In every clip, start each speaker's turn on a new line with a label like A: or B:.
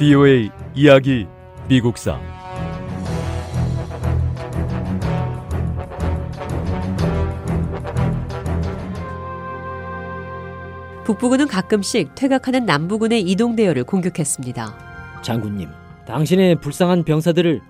A: VOA 이야기 미국사
B: 북부군은 가끔씩 퇴각하는 남부군의 이동 대열을 공격했습니다.
C: 장군님, 당신의 불쌍한 병사들을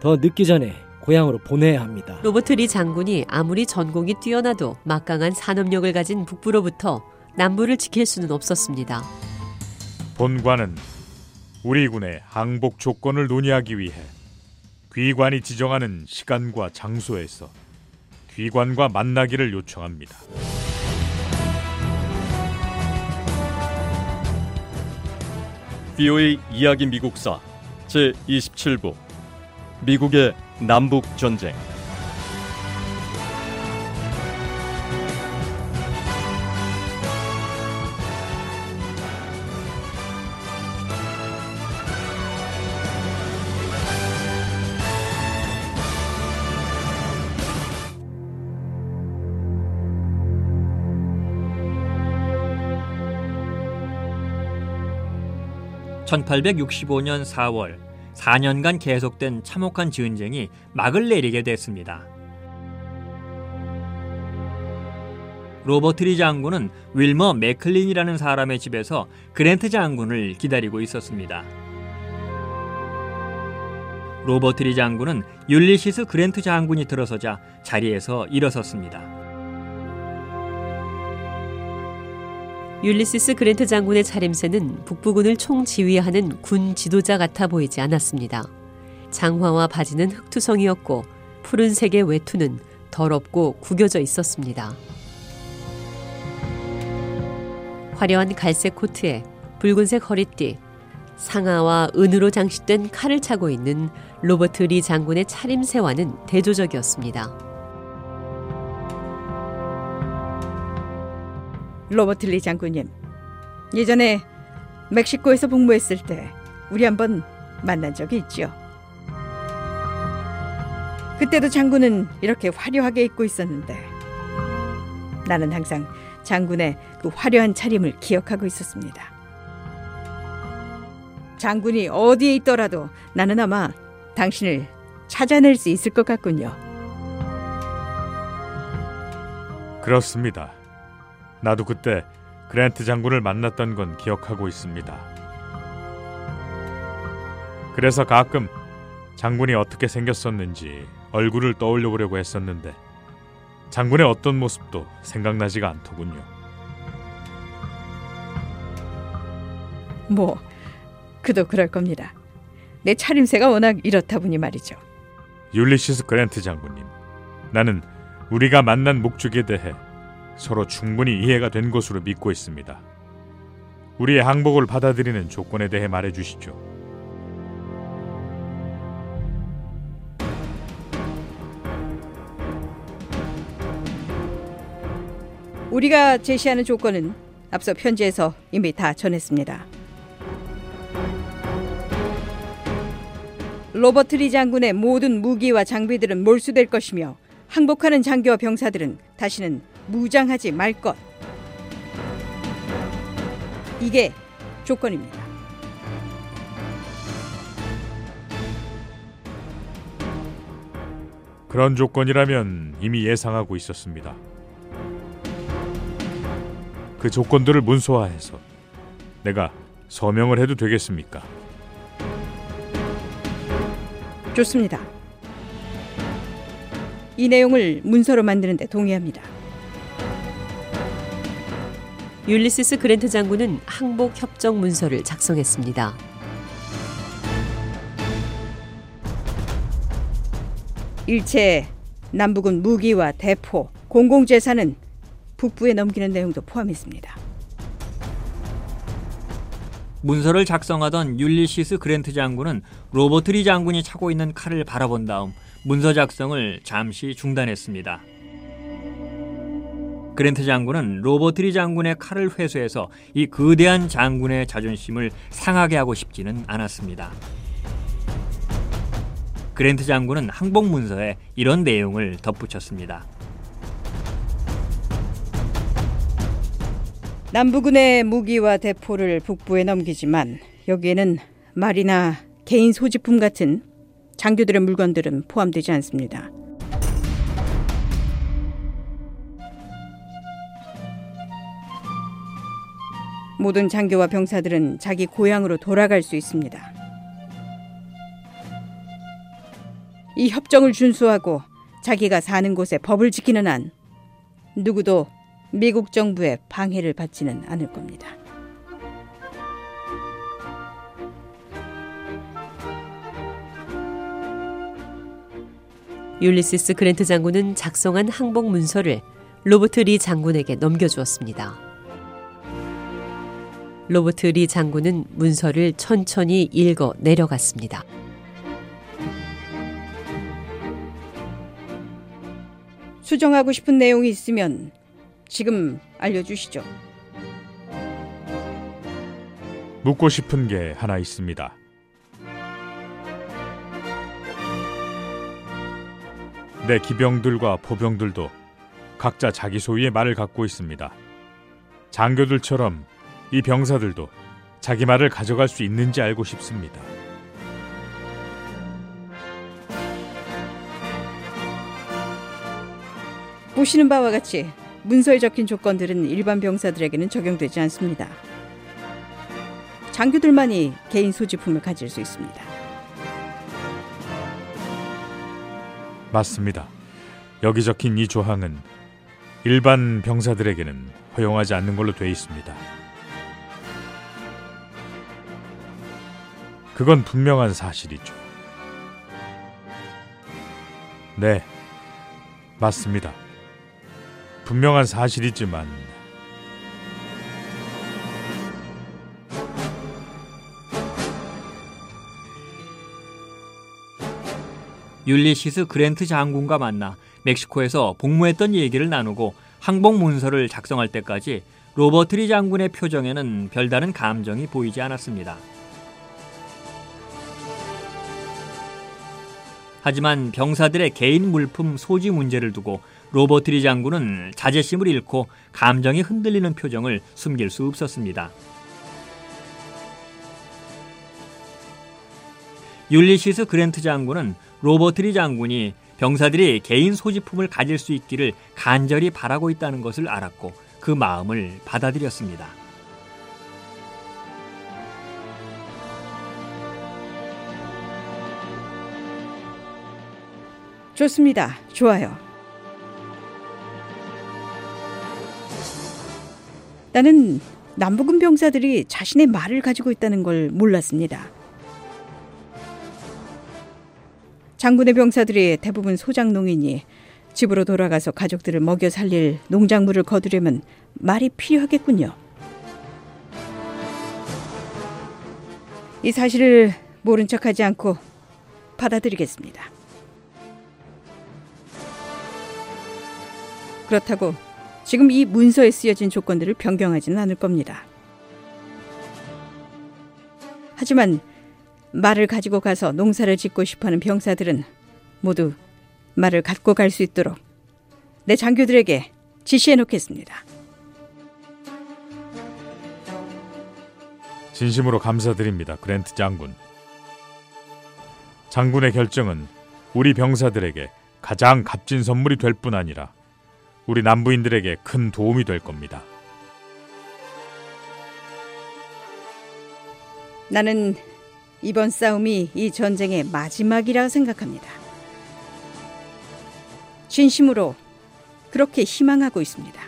C: 더 늦기 전에 고향으로 보내야 합니다.
B: 로버트 리 장군이 아무리 전공이 뛰어나도 막강한 산업력을 가진 북부로부터 남부를 지킬 수는 없었습니다.
D: 본관은 우리 군의 항복 조건을 논의하기 위해 귀관이 지정하는 시간과 장소에서 귀관과 만나기를 요청합니다.
A: VOA 이야기 미국사 제 27부 미국의 남북 전쟁
E: 1865년 4월 4년간 계속된 참혹한 전쟁이 막을 내리게 됐습니다. 로버트 리 장군은 윌머 맥클린이라는 사람의 집에서 그랜트 장군을 기다리고 있었습니다. 로버트 리 장군은 율리시스 그랜트 장군이 들어서자 자리에서 일어섰습니다.
B: 율리시스 그랜트 장군의 차림새는 북부군을 총지휘하는 군 지도자 같아 보이지 않았습니다. 장화와 바지는 흙투성이었고 푸른색의 외투는 더럽고 구겨져 있었습니다. 화려한 갈색 코트에 붉은색 허리띠, 상아와 은으로 장식된 칼을 차고 있는 로버트 리 장군의 차림새와는 대조적이었습니다.
F: 로버트 리 장군님. 예전에 멕시코에서 복무했을 때 우리 한번 만난 적이 있죠. 그때도 장군은 이렇게 화려하게 입고 있었는데 나는 항상 장군의 그 화려한 차림을 기억하고 있었습니다. 장군이 어디에 있더라도 나는 아마 당신을 찾아낼 수 있을 것 같군요.
D: 그렇습니다. 나도 그때 그랜트 장군을 만났던 건 기억하고 있습니다. 그래서 가끔 장군이 어떻게 생겼었는지 얼굴을 떠올려 보려고 했었는데 장군의 어떤 모습도 생각나지가 않더군요.
F: 뭐 그도 그럴 겁니다. 내 차림새가 워낙 이렇다 보니 말이죠.
D: 율리시스 그랜트 장군님, 나는 우리가 만난 목적에 대해 서로 충분히 이해가 된 것으로 믿고 있습니다. 우리의 항복을 받아들이는 조건에 대해 말해 주시죠.
F: 우리가 제시하는 조건은 앞서 편지에서 이미 다 전했습니다. 로버트 리 장군의 모든 무기와 장비들은 몰수될 것이며 항복하는 장교와 병사들은 다시는 무장하지 말 것. 이게 조건입니다.
D: 그런 조건이라면 이미 예상하고 있었습니다. 그 조건들을 문서화해서 내가 서명을 해도 되겠습니까?
F: 좋습니다. 이 내용을 문서로 만드는 데 동의합니다.
B: 율리시스 그랜트 장군은 항복 협정 문서를 작성했습니다.
F: 일체 남북은 무기와 대포, 공공재산은 북부에 넘기는 내용도 포함했습니다.
E: 문서를 작성하던 율리시스 그랜트 장군은 로버트 리 장군이 차고 있는 칼을 바라본 다음 문서 작성을 잠시 중단했습니다. 그랜트 장군은 로버트 리 장군의 칼을 회수해서 이 거대한 장군의 자존심을 상하게 하고 싶지는 않았습니다. 그랜트 장군은 항복 문서에 이런 내용을 덧붙였습니다.
F: 남부군의 무기와 대포를 북부에 넘기지만 여기에는 말이나 개인 소지품 같은 장교들의 물건들은 포함되지 않습니다. 모든 장교와 병사들은 자기 고향으로 돌아갈 수 있습니다. 이 협정을 준수하고 자기가 사는 곳에 법을 지키는 한 누구도 미국 정부의 방해를 받지는 않을 겁니다.
B: 율리시스 그랜트 장군은 작성한 항복 문서를 로버트 리 장군에게 넘겨주었습니다. 로버트 리 장군은 문서를 천천히 읽어 내려갔습니다.
F: 수정하고 싶은 내용이 있으면 지금 알려주시죠.
D: 묻고 싶은 게 하나 있습니다. 내 기병들과 보병들도 각자 자기 소유의 말을 갖고 있습니다. 장교들처럼 이 병사들도 자기 말을 가져갈 수 있는지 알고 싶습니다.
F: 보시는 바와 같이 문서에 적힌 조건들은 일반 병사들에게는 적용되지 않습니다. 장교들만이 개인 소지품을 가질 수 있습니다.
D: 맞습니다. 여기 적힌 이 조항은 일반 병사들에게는 허용하지 않는 걸로 돼 있습니다. 그건 분명한 사실이죠. 네, 맞습니다. 분명한 사실이지만
E: 율리시스 그랜트 장군과 만나 멕시코에서 복무했던 얘기를 나누고 항복 문서를 작성할 때까지 로버트 리 장군의 표정에는 별다른 감정이 보이지 않았습니다. 하지만 병사들의 개인 물품 소지 문제를 두고 로버트 리 장군은 자제심을 잃고 감정이 흔들리는 표정을 숨길 수 없었습니다. 율리시스 그랜트 장군은 로버트 리 장군이 병사들이 개인 소지품을 가질 수 있기를 간절히 바라고 있다는 것을 알았고 그 마음을 받아들였습니다.
F: 좋습니다. 좋아요. 나는 남부군 병사들이 자신의 말을 가지고 있다는 걸 몰랐습니다. 장군의 병사들이 대부분 소장농이니 집으로 돌아가서 가족들을 먹여 살릴 농작물을 거두려면 말이 필요하겠군요. 이 사실을 모른 척하지 않고 받아들이겠습니다. 그렇다고 지금 이 문서에 쓰여진 조건들을 변경하지는 않을 겁니다. 하지만 말을 가지고 가서 농사를 짓고 싶어하는 병사들은 모두 말을 갖고 갈 수 있도록 내 장교들에게 지시해 놓겠습니다.
D: 진심으로 감사드립니다. 그랜트 장군. 장군의 결정은 우리 병사들에게 가장 값진 선물이 될 뿐 아니라 우리 남부인들에게 큰 도움이 될 겁니다.
F: 나는 이번 싸움이 이 전쟁의 마지막이라 생각합니다. 진심으로 그렇게 희망하고 있습니다.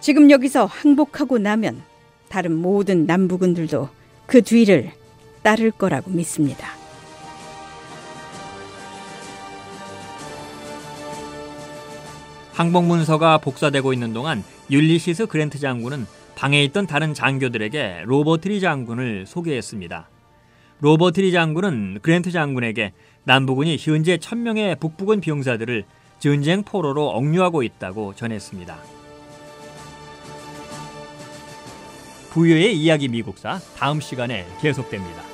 F: 지금 여기서 항복하고 나면 다른 모든 남부군들도 그 뒤를 따를 거라고 믿습니다.
E: 항복 문서가 복사되고 있는 동안 율리시스 그랜트 장군은 방에 있던 다른 장교들에게 로버트 리 장군을 소개했습니다. 로버트 리 장군은 그랜트 장군에게 남부군이 현재 천명의 북부군 병사들을 전쟁 포로로 억류하고 있다고 전했습니다. 부여의 이야기 미국사 다음 시간에 계속됩니다.